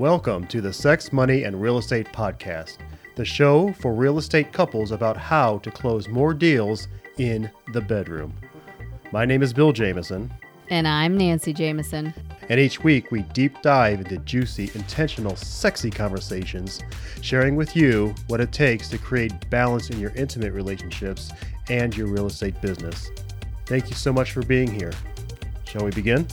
Welcome to the Sex, Money, and Real Estate Podcast, the show for real estate couples about how to close more deals in the bedroom. My name is Bill Jameson, And I'm Nancy Jameson. and each week we deep dive into juicy, intentional, sexy conversations, sharing with you what it takes to create balance in your intimate relationships and your real estate business. Thank you so much for being here. Shall we begin?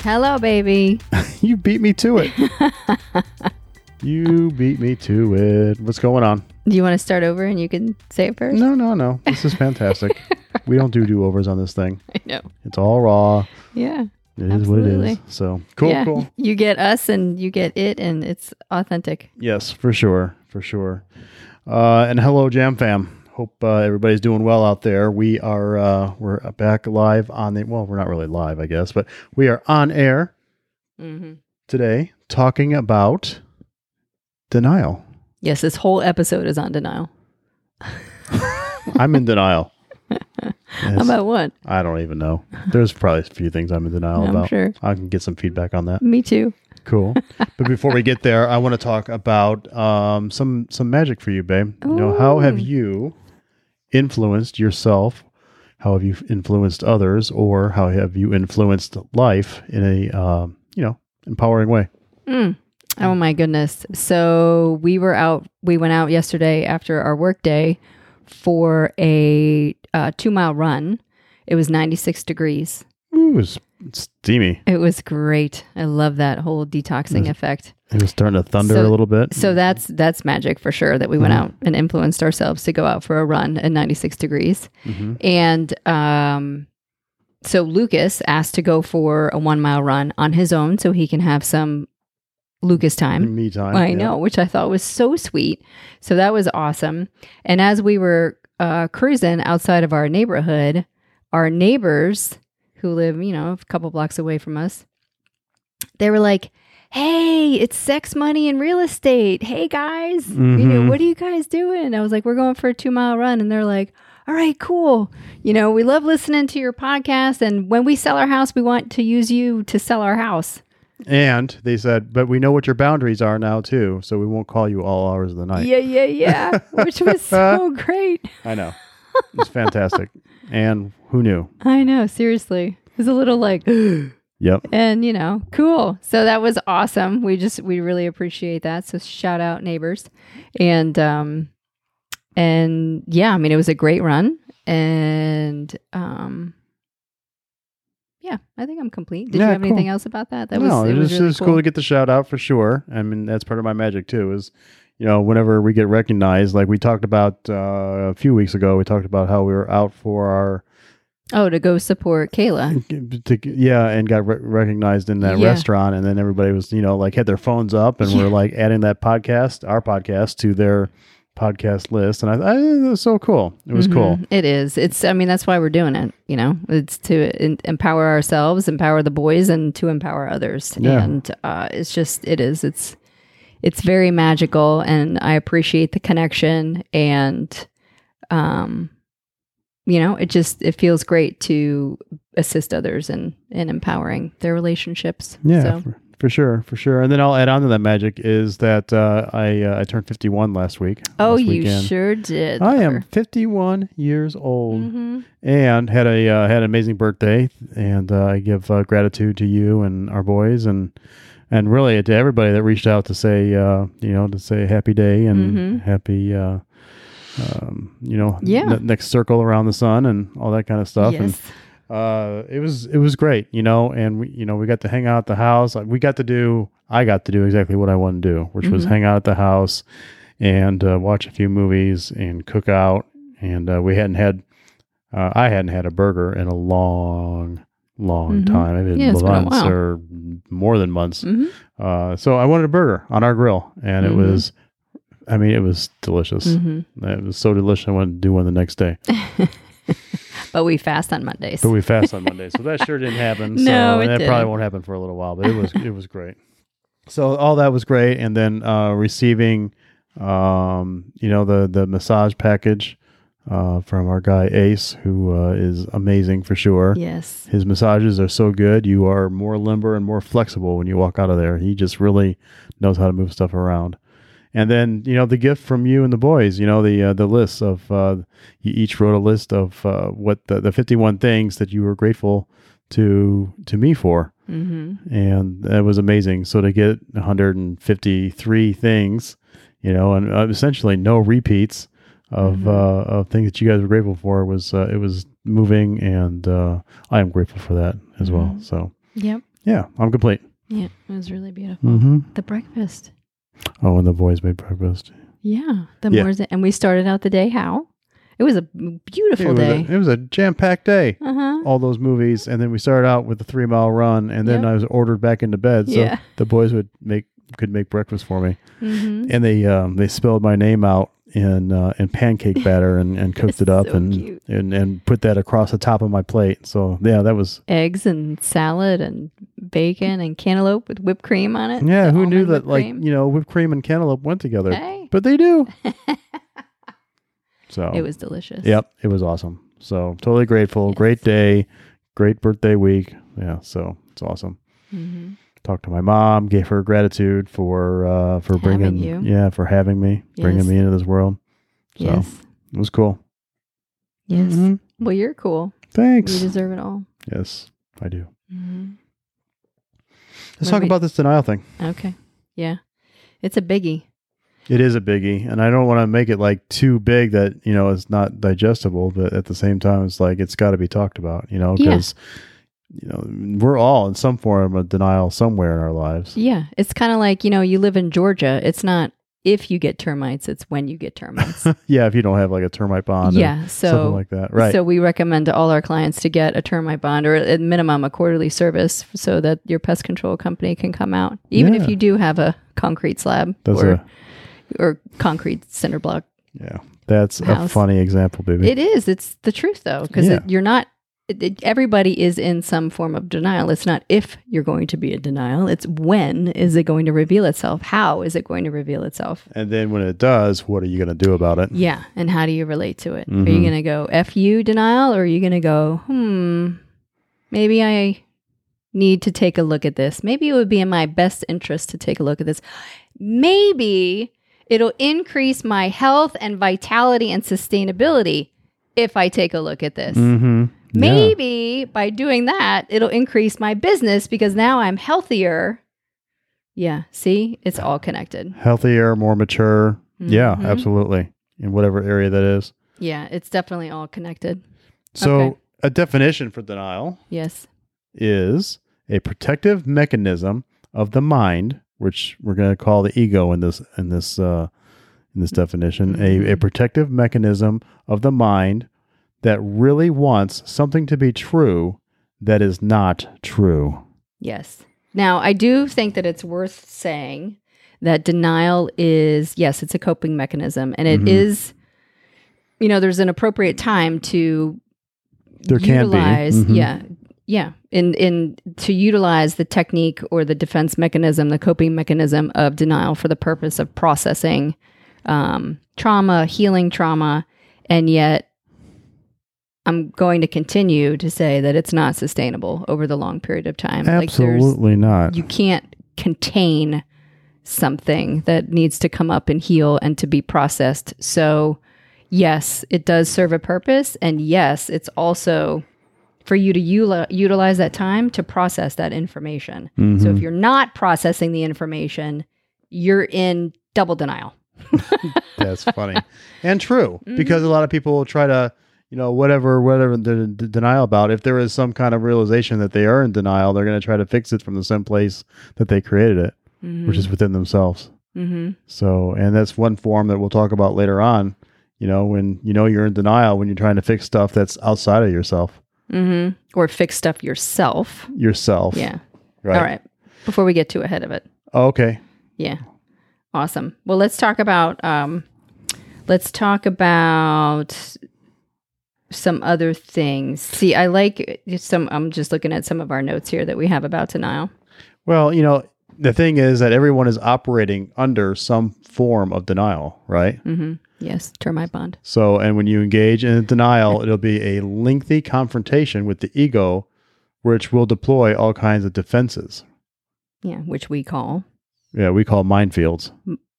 Hello, baby. You beat me to it. you beat me to it. What's going on? Do you want to start over and you can say it first? No, no, no. This is fantastic. we don't do do overs on this thing. I know. It's all raw. Yeah. It is what it Absolutely. is. So cool, yeah. cool. You get us and you get it, and it's authentic. Yes, for sure, for sure. Uh, and hello, Jam Fam. Hope uh, everybody's doing well out there. We are uh, we're back live on the well, we're not really live, I guess, but we are on air Mm-hmm. today talking about denial. Yes, this whole episode is on denial. I'm in denial. Yes. about what? I don't even know. There's probably a few things I'm in denial I'm about. sure. I can get some feedback on that. Me too. Cool. but before we get there, I want to talk about um, some some magic for you, babe. You know, how have you influenced yourself? How have you influenced others, or how have you influenced life in a um, you know empowering way? Mm. Oh my goodness. So we were out, we went out yesterday after our work day for a uh, two mile run. It was 96 degrees. Ooh, it was steamy. It was great. I love that whole detoxing Yes. effect. It was starting to thunder So- a little bit. So that's that's magic for sure that we went Mhm. out and influenced ourselves to go out for a run at 96 degrees. Mhm. And um so Lucas asked to go for a 1 mile run on his own so he can have some Lucas time. me time. I yeah. know, which I thought was so sweet. So that was awesome. And as we were uh, cruising outside of our neighborhood, our neighbors who live, you know, a couple blocks away from us, they were like, Hey, it's sex, money, and real estate. Hey guys, you know, Mhm. what are you guys doing? I was like, We're going for a two mile run. And they're like, All right, cool. You know, we love listening to your podcast. And when we sell our house, we want to use you to sell our house. And they said, but we know what your boundaries are now too, so we won't call you all hours of the night. Yeah, yeah, yeah. Which was so great. I know. It's fantastic. and who knew? I know, seriously. It was a little like Yep. and you know, cool. So that was awesome. We just we really appreciate that. So shout out neighbors. And um and yeah, I mean it was a great run and um yeah, I think I'm complete. Did Yeah, you have anything else about that? That no, was it it was really just cool. to get the shout out for sure. I mean, that's part of my magic too. Is you know, whenever we get recognized, like we talked about uh, a few weeks ago, we talked about how we were out for our, Oh, to go support Kayla. to, yeah, and got re- recognized in that Yeah. restaurant, and then everybody was, you know, like had their phones up and Yeah. were like adding that podcast, our podcast, to their podcast list, and I, I it was so cool. It was cool. Mhm. It is. It's. I mean, that's why we're doing it. You know, it's to in, empower ourselves, empower the boys, and to empower others. Yeah. And uh, it's just. It is. It's. It's very magical, and I appreciate the connection. And, um, you know, it just it feels great to assist others and in empowering their relationships. Yeah, So for, for sure, for sure. And then I'll add on to that magic is that uh, I uh, I turned 51 last week. oh, last you weekend. sure did. I am 51 years old hmm and had a uh, had an amazing birthday. And uh, I give uh, gratitude to you and our boys and and really to everybody that reached out to say uh, you know to say happy day and Mhm. happy. Uh, um, you know, Yeah. n- next circle around the sun and all that kind of stuff. And Yes. uh, it was it was great, you know, and we you know we got to hang out at the house. We got to do I got to do exactly what I wanted to do, which was Mhm. hang out at the house and uh, watch a few movies and cook out. And uh, we hadn't had uh, I hadn't had a burger in a long, long Mhm. time. I mean, Yeah, it's been a months or more than months. hmm Uh, so I wanted a burger on our grill, and it was. I mean, it was delicious. hmm It was so delicious. I wanted to do one the next day. But we fast on Mondays. But we fast on Mondays, so that sure didn't happen. So No, it that probably didn't. won't happen for a little while, but it was it was great. So all that was great, and then uh, receiving, um, you know, the the massage package uh, from our guy Ace, who uh, is amazing for sure. Yes. His massages are so good. You are more limber and more flexible when you walk out of there. He just really knows how to move stuff around. And then you know the gift from you and the boys. You know the uh, the list of uh, you each wrote a list of uh, what the, the fifty one things that you were grateful to to me for, Mm-hmm. and that was amazing. So to get one hundred and fifty three things, you know, and uh, essentially no repeats of Mhm. uh, of things that you guys were grateful for was uh, it was moving, and uh, I am grateful for that as well. Mhm. So Yep. yeah, I'm complete. Yeah. It was really beautiful. Mm-hmm. The breakfast. Oh, and the boys made breakfast. Yeah. The Yeah. more and we started out the day how? It was a beautiful it was day. A, it was a jam packed day. uh huh. All those movies, and then we started out with a three mile run, and then Yep. I was ordered back into bed, so Yeah. the boys would make could make breakfast for me, Mm-hmm. and they um, they spelled my name out in uh, in pancake batter and, and cooked it up So and, cute. and and put that across the top of my plate. So yeah, that was Eggs and salad and bacon and cantaloupe with whipped cream on it. yeah. Who knew that whipped like cream. you know whipped cream and cantaloupe went together? Hey. But they do. so It was delicious. Yep, it was awesome. So totally grateful. Yes. Great day, great birthday week. Yeah, so it's awesome. Mm-hmm. Talked to my mom, gave her gratitude for uh, for Having bringing you. yeah for having me, bringing me into this world. So Yes. it was cool. Yes. Mhm. Well, you're cool. Thanks. You deserve it all. yes, I do. Mm-hmm. Let's talk we- about this denial thing. Okay. Yeah. It's a biggie. It is a biggie, and I don't want to make it like too big that you know it's not digestible, but at the same time, it's like it's got to be talked about, you know, Yeah. You know we're all in some form of denial somewhere in our lives. Yeah. It's kind of like, you know, you live in Georgia. It's not if you get termites, it's when you get termites. yeah, if you don't have like a termite bond, or yeah. So something like that, right? So we recommend to all our clients to get a termite bond or at minimum a quarterly service so that your pest control company can come out, even Yeah. if you do have a concrete slab That's or, a or concrete cinder block. yeah, that's a funny example, baby. It is. It's the truth though, because Yeah. you're not. Everybody is in some form of denial. It's not if you're going to be in denial. It's when is it going to reveal itself? How is it going to reveal itself? and then when it does, what are you going to do about it? Yeah, and how do you relate to it? Are Mhm. you going to go "f you" denial, or are you going to go, "Hmm, maybe I need to take a look at this. Maybe it would be in my best interest to take a look at this. Maybe it'll increase my health and vitality and sustainability if I take a look at this." Mm-hmm. Maybe by doing that, it'll increase my business because now I'm healthier. Yeah, see, it's all connected. healthier, more mature. Yeah, Mhm. absolutely. In whatever area that is. Yeah, it's definitely all connected. So, Okay. a definition for denial Yes. is a protective mechanism of the mind, which we're going to call the ego in this in this uh, in this definition. A, a Mhm. protective mechanism of the mind that really wants something to be true that is not true. Yes. Now, I do think that it's worth saying that denial is, yes, it's a coping mechanism. And it Mhm. is, you know, there's an appropriate time to There can be. utilize, Mhm. yeah, yeah, in, in to utilize the technique or the defense mechanism, the coping mechanism of denial for the purpose of processing um, trauma, healing trauma. And yet, I'm going to continue to say that it's not sustainable over the long period of time. Absolutely not. you can't contain something that needs to come up and heal and to be processed. So, yes, it does serve a purpose. And yes, it's also for you to utilize that time to process that information. So, Mhm. if you're not processing the information, you're in double denial. That's funny and true Mm-hmm. because a lot of people will try to, you know, whatever, whatever the denial about. If there is some kind of realization that they are in denial, they're going to try to fix it from the same place that they created it, which is within themselves. Mm-hmm. So, and that's one form that we'll talk about later on. You know, when you know you're in denial when you're trying to fix stuff that's outside of yourself, Mm-hmm. Or fix stuff yourself. yourself. Yeah. Right. All right. Before we get too ahead of it. Oh, okay. Yeah. Awesome. Well, let's talk about um let's talk about some other things. See, I like some I'm just looking at some of our notes here that we have about denial. Well, you know, the thing is that everyone is operating under some form of denial, right? Mhm. Yes, termite bond. So, and when you engage in denial, it'll be a lengthy confrontation with the ego, which will deploy all kinds of defenses. Yeah, which we call Yeah, we call minefields.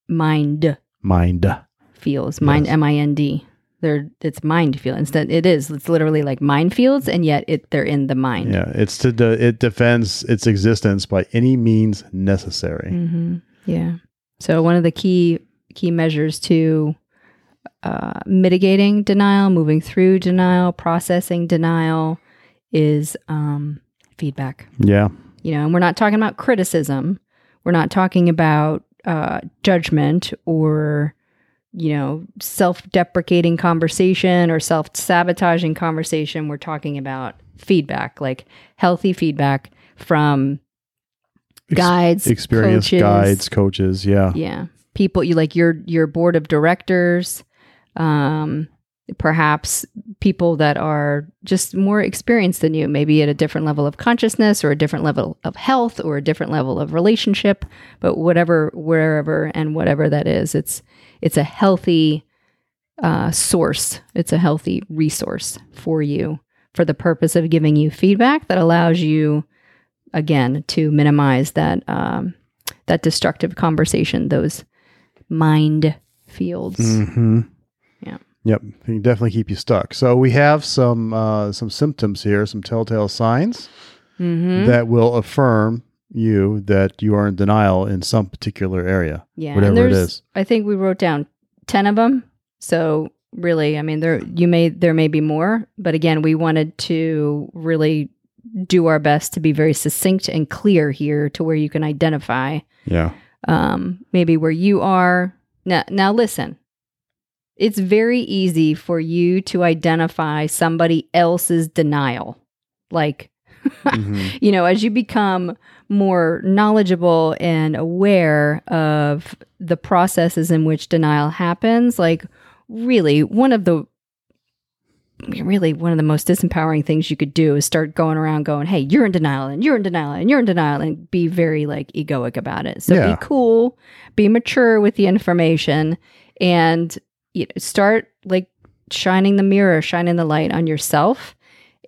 mind Mind. fields. Mind. M I N D. They're it's mind field. Instead, it is. It's literally like minefields, and yet it they're in the mind. Yeah, it's to de- it defends its existence by any means necessary. hmm Yeah. So one of the key key measures to uh, mitigating denial, moving through denial, processing denial, is um, feedback. Yeah, You know, and we're not talking about criticism. We're not talking about uh, judgment or you know self-deprecating conversation or self-sabotaging conversation. We're talking about feedback, like healthy feedback from Ex- guides, experienced coaches, guides, coaches. Yeah, yeah people you like your your board of directors um perhaps people that are just more experienced than you maybe at a different level of consciousness or a different level of health or a different level of relationship but whatever wherever and whatever that is it's it's a healthy uh, source it's a healthy resource for you for the purpose of giving you feedback that allows you again to minimize that um, that destructive conversation those mind fields hmm Yeah. Yep, it can definitely keep you stuck. So we have some uh, some symptoms here, some telltale signs mm-hmm. that will affirm you that you are in denial in some particular area, yeah whatever it there's- is. i think we wrote down 10 of them so really i mean there you may there may be more but again we wanted to really do our best to be very succinct and clear here to where you can identify Yeah, um, maybe where you are. Now, now listen, it's very easy for you to identify somebody else's denial. Like, Mhm. you know, as you become more knowledgeable and aware of the processes in which denial happens, like, really, one of the really one of the most disempowering things you could do is start going around going, Hey, you're in denial and you're in denial and you're in denial and be very like egoic about it. So Yeah. be cool, be mature with the information and you know, start like shining the mirror, shining the light on yourself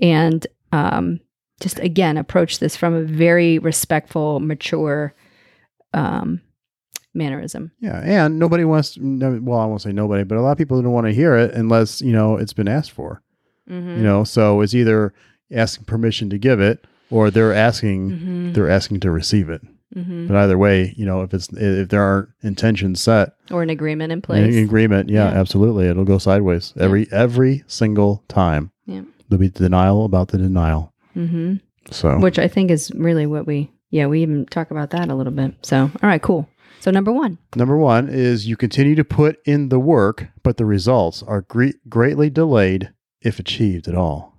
and um just again approach this from a very respectful, mature um mannerism. yeah, and nobody wants. no- Well, I won't say nobody, but a lot of people don't want to hear it unless you know it's been asked for. Mm-hmm. You know, so it's either asking permission to give it, or they're asking Mm-hmm. they're asking to receive it. Mm-hmm. But either way, you know, if it's if there aren't intentions set, Or an agreement in place. agreement, yeah, Yeah. absolutely, it'll go sideways Yeah. every every single time. Yeah. There'll be denial about the denial. Mm-hmm. So which I think is really what we, yeah, we even talk about that a little bit. So, all right, cool. So, number one, number one is you continue to put in the work, but the results are gre- greatly delayed if achieved at all.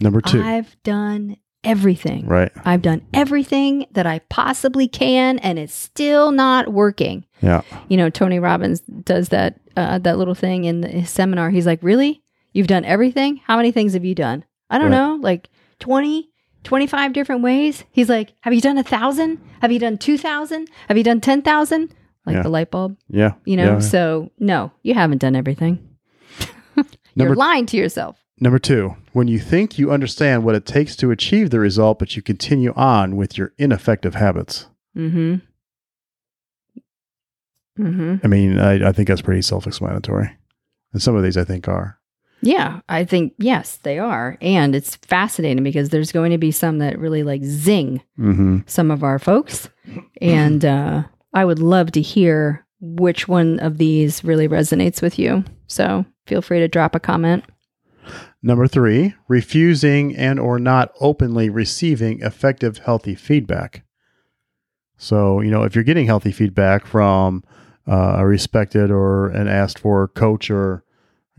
Number 2 I've done everything. right? I've done everything that I possibly can, and it's still not working. Yeah, You know, Tony Robbins does that uh, that little thing in his seminar. He's like, "Really? You've done everything? How many things have you done? I don't Right. know, like 20, 25 different ways." He's like, "Have you done a thousand? Have you done two thousand? Have you done ten thousand? Like Yeah. the light bulb." yeah, You know, yeah. so no, you haven't done everything. You're Number lying to yourself. Number two, when you think you understand what it takes to achieve the result, but you continue on with your ineffective habits. Mm-hmm. Mm-hmm. I mean, I, I think that's pretty self explanatory. And some of these I think are. Yeah, I think yes, they are, and it's fascinating because there's going to be some that really like zing Mm-hmm. some of our folks, and uh, I would love to hear which one of these really resonates with you. So feel free to drop a comment. Number three, refusing and or not openly receiving effective, healthy feedback. So, you know, if you're getting healthy feedback from uh, a respected or an asked for coach or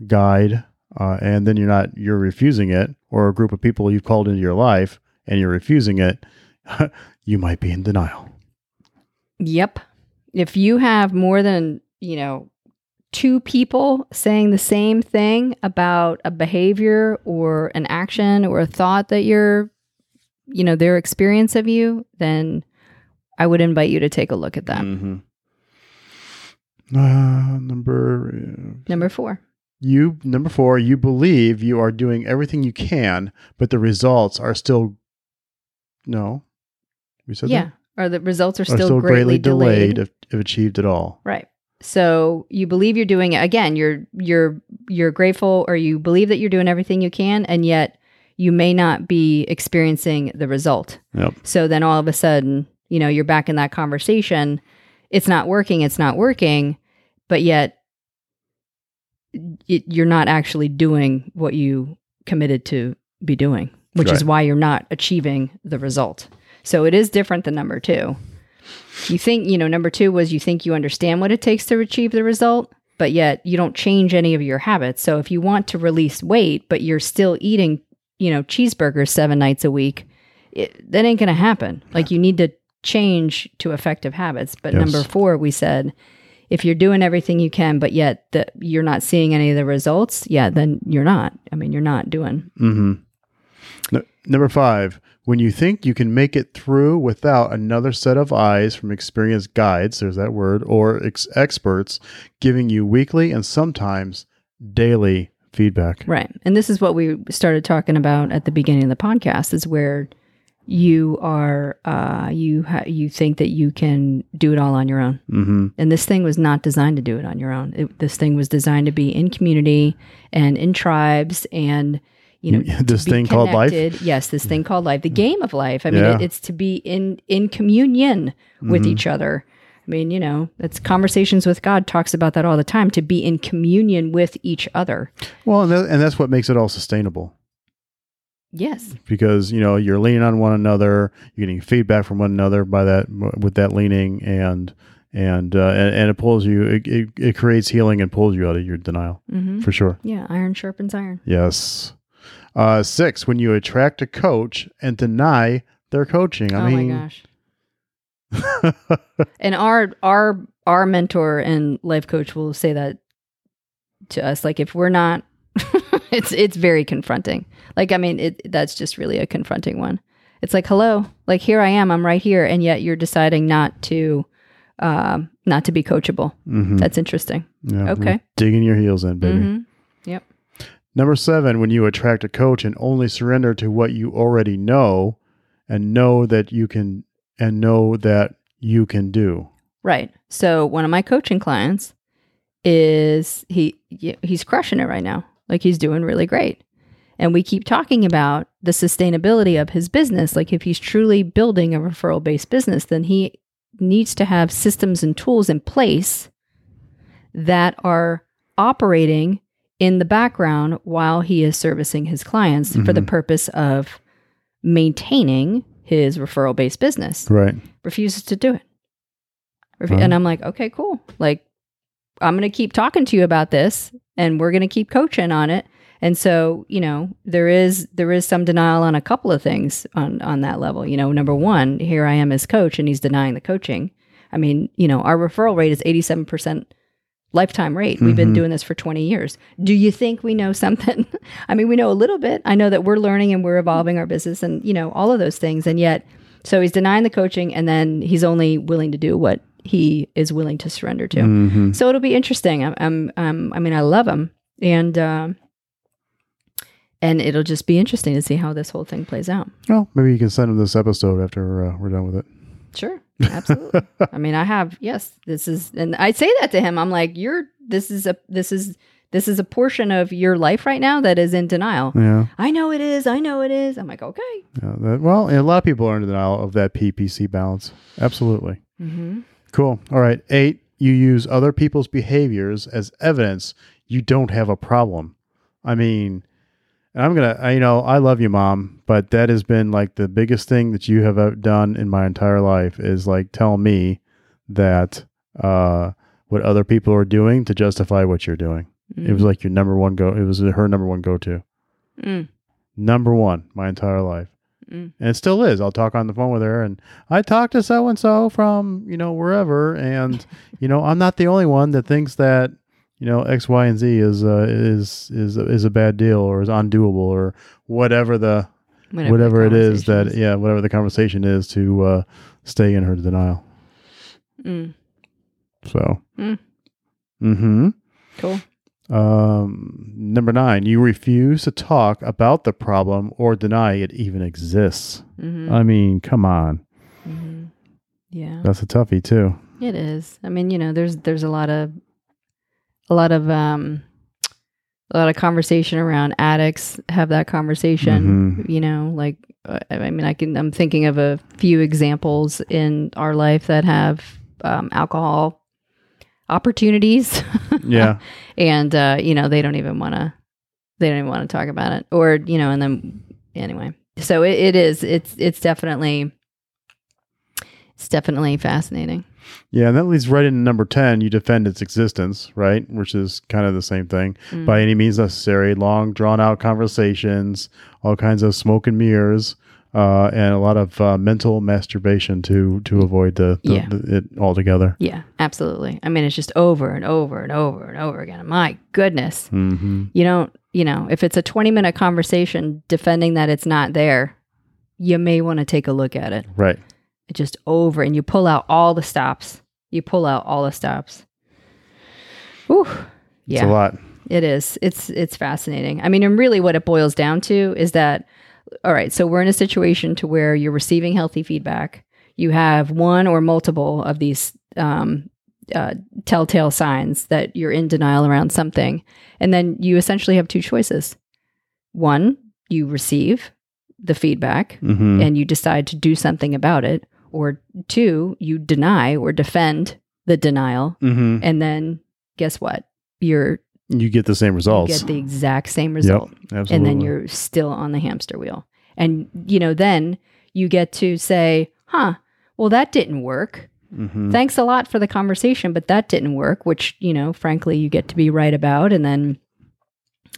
guide, uh, and then you're not, you're refusing it, or a group of people you've called into your life and you're refusing it, you might be in denial. Yep. If you have more than, you know, two people saying the same thing about a behavior or an action or a thought that you're, you know, their experience of you, then I would invite you to take a look at that. Mhm. Uh, number uh, Number four. You number four. You believe you are doing everything you can, but the results are still no. We said yeah. that? Or the results are are still, greatly, delayed. if, if achieved at all. Right. So you believe you're doing it again. You're you're you're grateful, or you believe that you're doing everything you can, and yet you may not be experiencing the result. Yep. So then all of a sudden, you know, you're back in that conversation. It's not working. It's not working, but yet it, you're not actually doing what you committed to be doing, which is why you're not achieving the result. So it is different than number two. You think, you know, number two was you think you understand what it takes to achieve the result, but yet you don't change any of your habits. So if you want to release weight, but you're still eating, you know, cheeseburgers seven nights a week, it, that ain't going to happen. Like you need to change to effective habits. But Yes. number four, we said, if you're doing everything you can, but yet the, you're not seeing any of the results, yeah, then you're not. I mean, you're not doing. Mm-hmm. N- number five, when you think you can make it through without another set of eyes from experienced guides, there's that word, or ex- experts giving you weekly and sometimes daily feedback. Right. And this is what we started talking about at the beginning of the podcast is where you are uh you ha- you think that you can do it all on your own. Mm-hmm. And this thing was not designed to do it on your own. It, this thing was designed to be in community and in tribes and you know this thing called life. Yes, this thing called life, the game of life. I mean, Yeah. it, it's to be in in communion with Mhm. each other. I mean, you know, that's conversations with God talks about that all the time. To be in communion with each other. Well, and, that, and that's what makes it all sustainable Yes. because you know you're leaning on one another, you're getting feedback from one another by that with that leaning, and and uh, and, and it pulls you, it, it, it creates healing and pulls you out of your denial hmm for sure. Yeah, iron sharpens iron. Yes. Uh, six, when you attract a coach and deny their coaching. I oh mean, my gosh. And our our our mentor and life coach will say that to us. Like if we're not, it's it's very confronting. Like I mean, it that's just really a confronting one. It's like hello, like here I am, I'm right here, and yet you're deciding not to, um, not to be coachable. mhm. That's interesting. Yeah, okay. Digging your heels in, baby. Mhm. Yep. Number seven, when you attract a coach and only surrender to what you already know and know that you can and know that you can do. Right. So one of my coaching clients is he he's crushing it right now. Like he's doing really great. And we keep talking about the sustainability of his business. Like if he's truly building a referral based business, then he needs to have systems and tools in place that are operating in the background while he is servicing his clients for the Mhm. purpose of maintaining his referral based business Right. refuses to do it. Refu- Right. And I'm like, okay, cool. Like, I'm going to keep talking to you about this and we're going to keep coaching on it. And so, you know, there is there is some denial on a couple of things on on that level. You know, number one, here I am as coach and he's denying the coaching. I mean, you know, our referral rate is 87% lifetime rate. We've been Mhm. doing this for 20 years. Do you think we know something? I mean, we know a little bit. I know that we're learning and we're evolving our business and, you know, all of those things. And yet, so he's denying the coaching and then he's only willing to do what he is willing to surrender to. Mhm. So it'll be interesting. I'm, I'm, um, I mean, I love him, and um, and it'll just be interesting to see how this whole thing plays out. Well, maybe you can send him this episode after uh, we're done with it. Sure, absolutely. I mean, I have yes. This is, and I say that to him. I'm like, you're. This is a. This is. This is a portion of your life right now that is in denial. Yeah. I know it is. I know it is. I'm like, okay. yeah that, well, a lot of people are in denial of that PPC balance. Absolutely. Mm-hmm. Cool. All right. Eight, you use other people's behaviors as evidence you don't have a problem. I mean, and I'm going to, you know, I love you, mom, but that has been like the biggest thing that you have uh, done in my entire life is like tell me that uh, what other people are doing to justify what you're doing. It was like your number one go. It was her number one go to. Mm. Number one, my entire life. Mm. And it still is. I'll talk on the phone with her and I talked to so and so from, you know, wherever and you know, I'm not the only one that thinks that, you know, X, Y, and Z is uh, is is is a bad deal or is undoable or whatever the Whatever, whatever, the it is that yeah, whatever the conversation is to uh, stay in her denial. Mm. So Mm. Mm-hmm. Cool. Um, number nine, you refuse to talk about the problem or deny it even exists. hmm I mean, come on. hmm Yeah. That's a toughie too. It is. I mean, you know, there's there's a lot of a lot of um a lot of conversation around addicts have that conversation, you know, like uh, I mean, I can I'm thinking of a few examples in our life that have um, alcohol opportunities Yeah. and uh, you know, they don't even want to they don't even want to talk about it or, you know, and then anyway. So it, it is it's it's definitely it's definitely fascinating. Yeah, and that leads right into number 10. You defend its existence, right? Which is kind of the same thing. Mm. By any means necessary, long, drawn out conversations, all kinds of smoke and mirrors, uh, and a lot of uh, mental masturbation to to avoid the, the, Yeah. the it altogether. Yeah, absolutely. I mean, it's just over and over and over and over again. My goodness. hmm You don't, you know, if it's a 20 minute conversation defending that it's not there, you may want to take a look at it. Right. It's just over and you pull out all the stops. You pull out all the stops. Whew. It's a lot. It is. It's it's fascinating. I mean, and really what it boils down to is that all right, so we're in a situation to where you're receiving healthy feedback. You have one or multiple of these um, uh, telltale signs that you're in denial around something, and then you essentially have two choices. One, you receive the feedback hmm and you decide to do something about it, or two, you deny or defend the denial, hmm and then guess what? You're You get the same results. you get the exact same result. Absolutely. and then you're still on the hamster wheel. And you know then you get to say huh well that didn't work. Hmm thanks a lot for the conversation but that didn't work which you know frankly you get to be right about. And then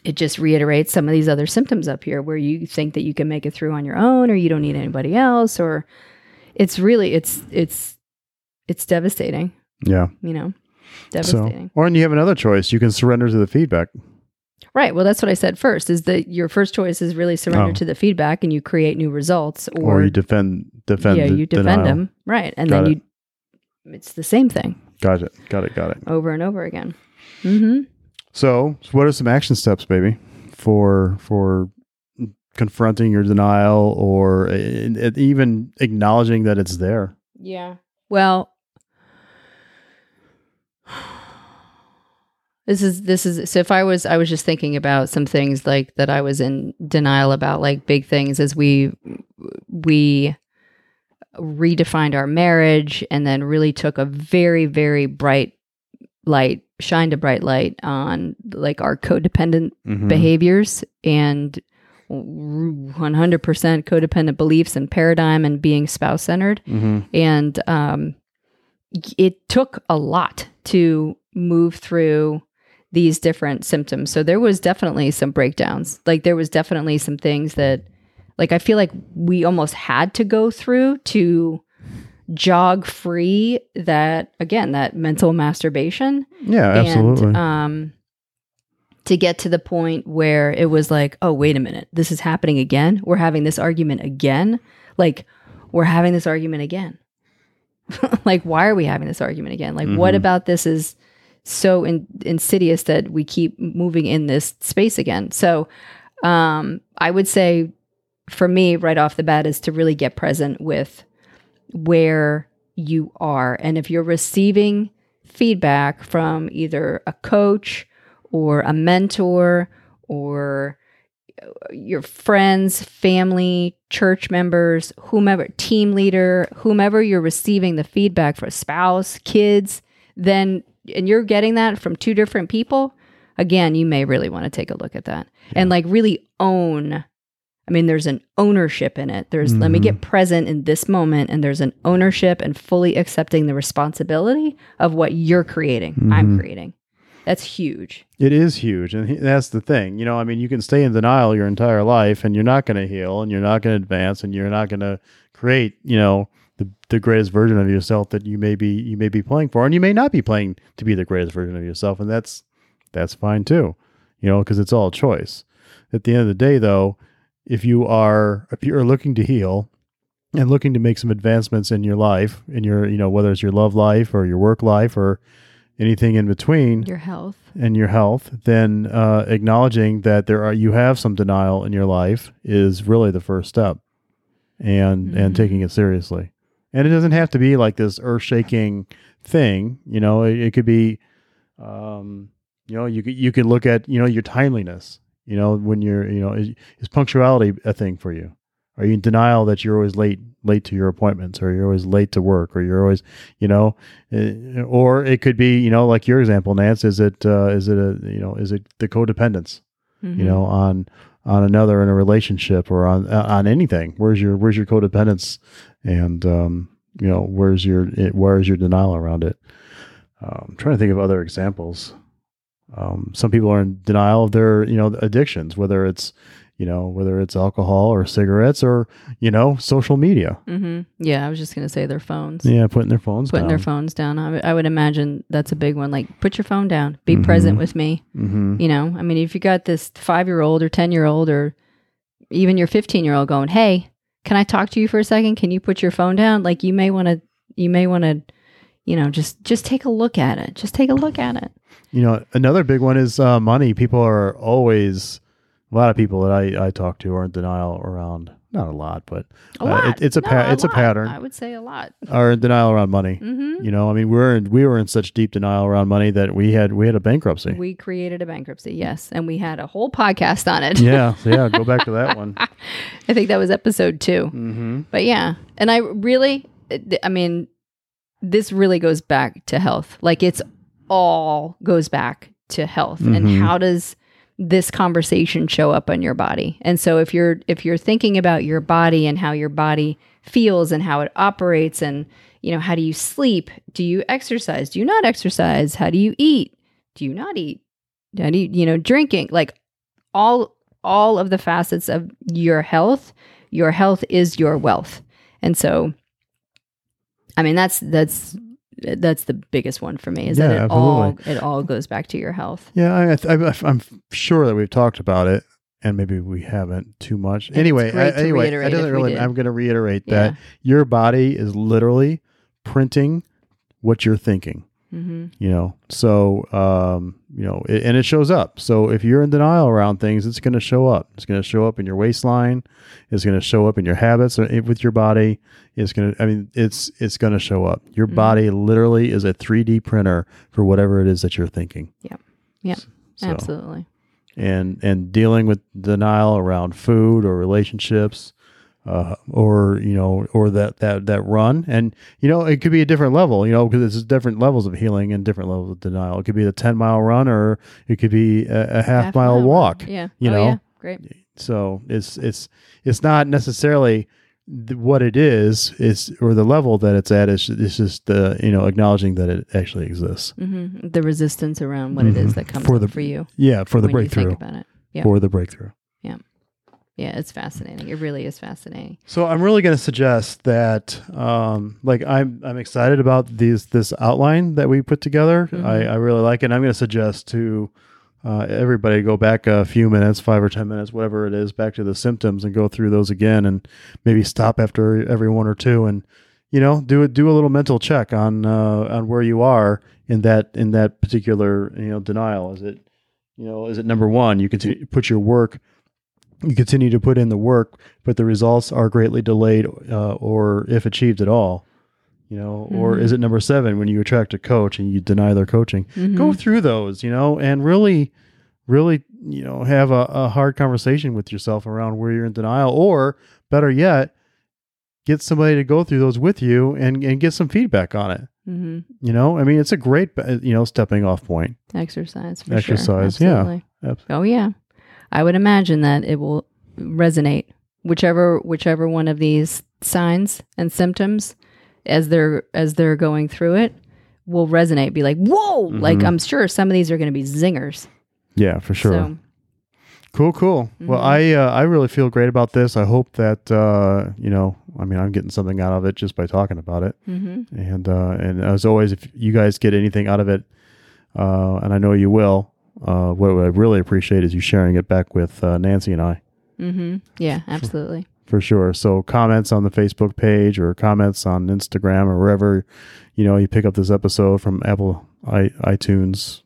it just reiterates some of these other symptoms up here where you think that you can make it through on your own or you don't need anybody else or it's really it's it's it's devastating. Yeah. you know So, devastating or and you have another choice. You can surrender to the feedback. Right. Well, that's what I said first. Is that your first choice is really surrender Oh. to the feedback and you create new results, or, or, you defend defend yeah, you defend denial. them, right? And Got then it. you, it's the same thing Got it. Got it. Got it. over and over again. Mm-hmm. So, so what are some action steps, baby, for for confronting your denial or uh, even acknowledging that it's there? Yeah. Well, this is this is so if I was I was just thinking about some things like that I was in denial about like big things as we we redefined our marriage and then really took a very very bright light shined a bright light on like our codependent Mhm. behaviors and 100% codependent beliefs and paradigm and being spouse centered Mhm. and um, it took a lot to move through these different symptoms. So there was definitely some breakdowns. Like there was definitely some things that like i feel like we almost had to go through to jog free that again that mental masturbation. Yeah, absolutely. and um to get to the point where it was like oh wait a minute this is happening again. We're having this argument again. Like we're having this argument again. Like why are we having this argument again? Like what Mhm. about this is so in, insidious that we keep moving in this space again. So um i would say for me right off the bat is to really get present with where you are. And if you're receiving feedback from either a coach or a mentor or your friends, family, church members, whomever, team leader, whomever you're receiving the feedback for spouse, kids, then and you're getting that from two different people, again, you may really want to take a look at that and like really own I mean, there's an ownership in it. There's let me Mhm. get present in this moment, and there's an ownership and fully accepting the responsibility of what you're creating. I'm Mhm. creating. That's huge. It is huge, and that's the thing. You know, I mean, you can stay in denial your entire life, and you're not going to heal, and you're not going to advance, and you're not going to create, you know, the greatest version of yourself that you may be you may be playing for, and you may not be playing to be the greatest version of yourself, and that's that's fine too, you know, because it's all a choice. At the end of the day, though, if you are if you are looking to heal and looking to make some advancements in your life, in your you know whether it's your love life or your work life or anything in between Your health. and your health, then uh, acknowledging that there are you have some denial in your life is really the first step, and Mhm. and taking it seriously. And it doesn't have to be like this earth shaking thing. You know, it, it could be, um, you know, you could you could look at you know your timeliness. You know, when you're you know is, is punctuality a thing for you? Are you in denial that you're always late late to your appointments, or you're always late to work, or you're always you know, uh, or it could be you know like your example, Nance. Is it uh, is it a you know is it the codependence? you Mhm. know on on another in a relationship or on uh, on anything. Where's your where's your codependence? And um you know where's your where's your denial around it? Um, i'm trying to think of other examples um some people are in denial of their you know addictions whether it's you know whether it's alcohol or cigarettes or you know social media Mhm. Yeah, I was just gonna say their phones. yeah putting their phones Putting down their phones down. I, would- I would imagine that's a big one. Like, put your phone down. Be present Mhm. with me. mm-hmm. You know, I mean, if you got this five year old or 10 year old or even your 15 year old going, Hey, can I talk to you for a second? Can you put your phone down? Like, you may want to, you may want to, you know, just, just take a look at it. Just take a look at it. You know, another big one is uh, money. People are always a lot of people that I, I talk to are in denial around. Not a lot, but A Uh, lot. it- it's a No, pa- it's a pattern. I would say a lot. are in denial around money. hmm You know, I mean, we're in, we were in such deep denial around money that we had we had a bankruptcy. We created a bankruptcy. Yes. And we had a whole podcast on it. yeah, yeah. Go back to that one. I think that was episode two. Mm-hmm. But yeah, and I really, I mean, this really goes back to health. Like it's all goes back to health and Mhm. how does this conversation show up on your body? And so if you're if you're thinking about your body and how your body feels and how it operates and you know how do you sleep? Do you exercise? Do you not exercise? How do you eat? Do you not eat? How do you you know drinking? Like all all of the facets of your health your health is your wealth and so i mean that's that's that's the biggest one for me is that Yeah, it all it all goes back to your health Yeah, I, I, I, I'm sure that we've talked about it, and maybe we haven't too much. It's anyway, I, anyway, it doesn't really. I'm going to reiterate yeah that your body is literally printing what you're thinking. Hmm you know so um you know it, and it shows up. So if you're in denial around things it's going to show up. It's going to show up in your waistline. It's going to show up in your habits or with your body. It's going to i mean it's it's going to show up. Your Mhm. body literally is a 3d printer for whatever it is that you're thinking. Yep. Yep. so, absolutely. And and dealing with denial around food or relationships uh, or you know or that that that run and you know it could be a different level you know because there's different levels of healing and different levels of denial it could be the 10 mile run or it could be a, a half, mile, run. walk yeah you Oh, know? yeah. great so it's it's it's not necessarily th- what it is is or the level that it's at is it's just the you know acknowledging that it actually exists hmm the resistance around what it is Mhm. that comes For the- for you yeah for the when you breakthrough think about it yeah. for the breakthrough yeah it's fascinating it really is fascinating So I'm really going to suggest that, um, like I'm I'm excited about these this outline that we put together. Mhm. I, I really like it. And I'm going to suggest to uh, everybody go back a few minutes, five or ten minutes, whatever it is, back to the symptoms and go through those again, and maybe stop after every one or two, and you know do it do a little mental check on uh, on where you are in that in that particular you know denial. Is it you know is it number one? You continue put your work. You continue to put in the work, but the results are greatly delayed uh, or if achieved at all you know or Mhm. is it number seven when you attract a coach and you deny their coaching Mhm. go through those you know and really really you know have a, a hard conversation with yourself around where you're in denial or better yet get somebody to go through those with you and, and get some feedback on it hmm you know i mean it's a great uh, you know stepping off point exercise for Exercise, sure. yeah. Absolutely. Oh yeah. I would imagine that it will resonate whichever whichever one of these signs and symptoms as they're as they're going through it will resonate be like whoa like Mhm. i'm sure some of these are going to be zingers yeah for sure so Cool, cool. Well, Mhm. I uh, I really feel great about this. I hope that uh, you know, I mean, I'm getting something out of it just by talking about it. mhm. And uh, and as always, if you guys get anything out of it, uh, and I know you will, uh, what I really appreciate is you sharing it back with uh, Nancy and I. Mhm. yeah absolutely for sure. So comments on the Facebook page or comments on Instagram or wherever you know you pick up this episode from Apple i iTunes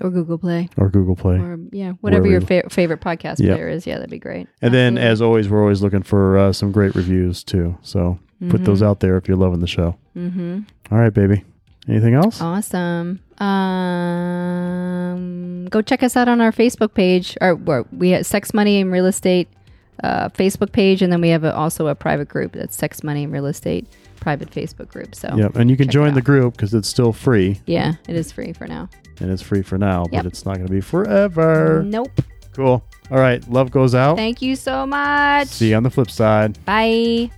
Or Google Play. or Google Play. Or, yeah, whatever your fa- favorite podcast Yeah. player is. Yeah, that'd be great. and then, as always, we're always looking for uh, some great reviews too. So put those out there if you're loving the show. Mm-hmm. All right, baby. Anything else? Awesome. Um, go check us out on our Facebook page. Or, or we have Sex Money and Real Estate uh, Facebook page, and then we have a, also a private group that's Sex Money and Real Estate private Facebook group. So Yep. And you can join the group because it's still free yeah, it is free for now. and it's free for now, Yep. but it's not going to be forever. Nope. Cool. All right. Love goes out. Thank you so much. See you on the flip side. Bye.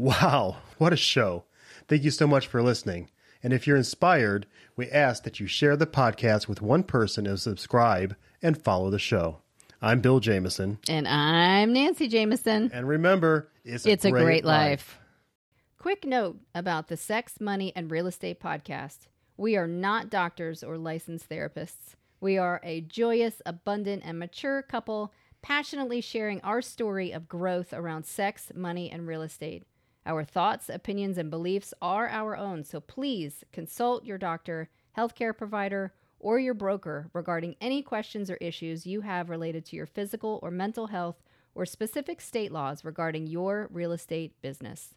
Wow, what a show. Thank you so much for listening. And if you're inspired, we ask that you share the podcast with one person and subscribe and follow the show. I'm Bill Jameson. And I'm Nancy Jameson. And remember, it's, It's a great life. Quick note about the Sex, Money, and Real Estate podcast. We are not doctors or licensed therapists. We are a joyous, abundant, and mature couple passionately sharing our story of growth around sex, money, and real estate. Our thoughts, opinions, and beliefs are our own, so please consult your doctor, healthcare provider, or your broker regarding any questions or issues you have related to your physical or mental health or specific state laws regarding your real estate business.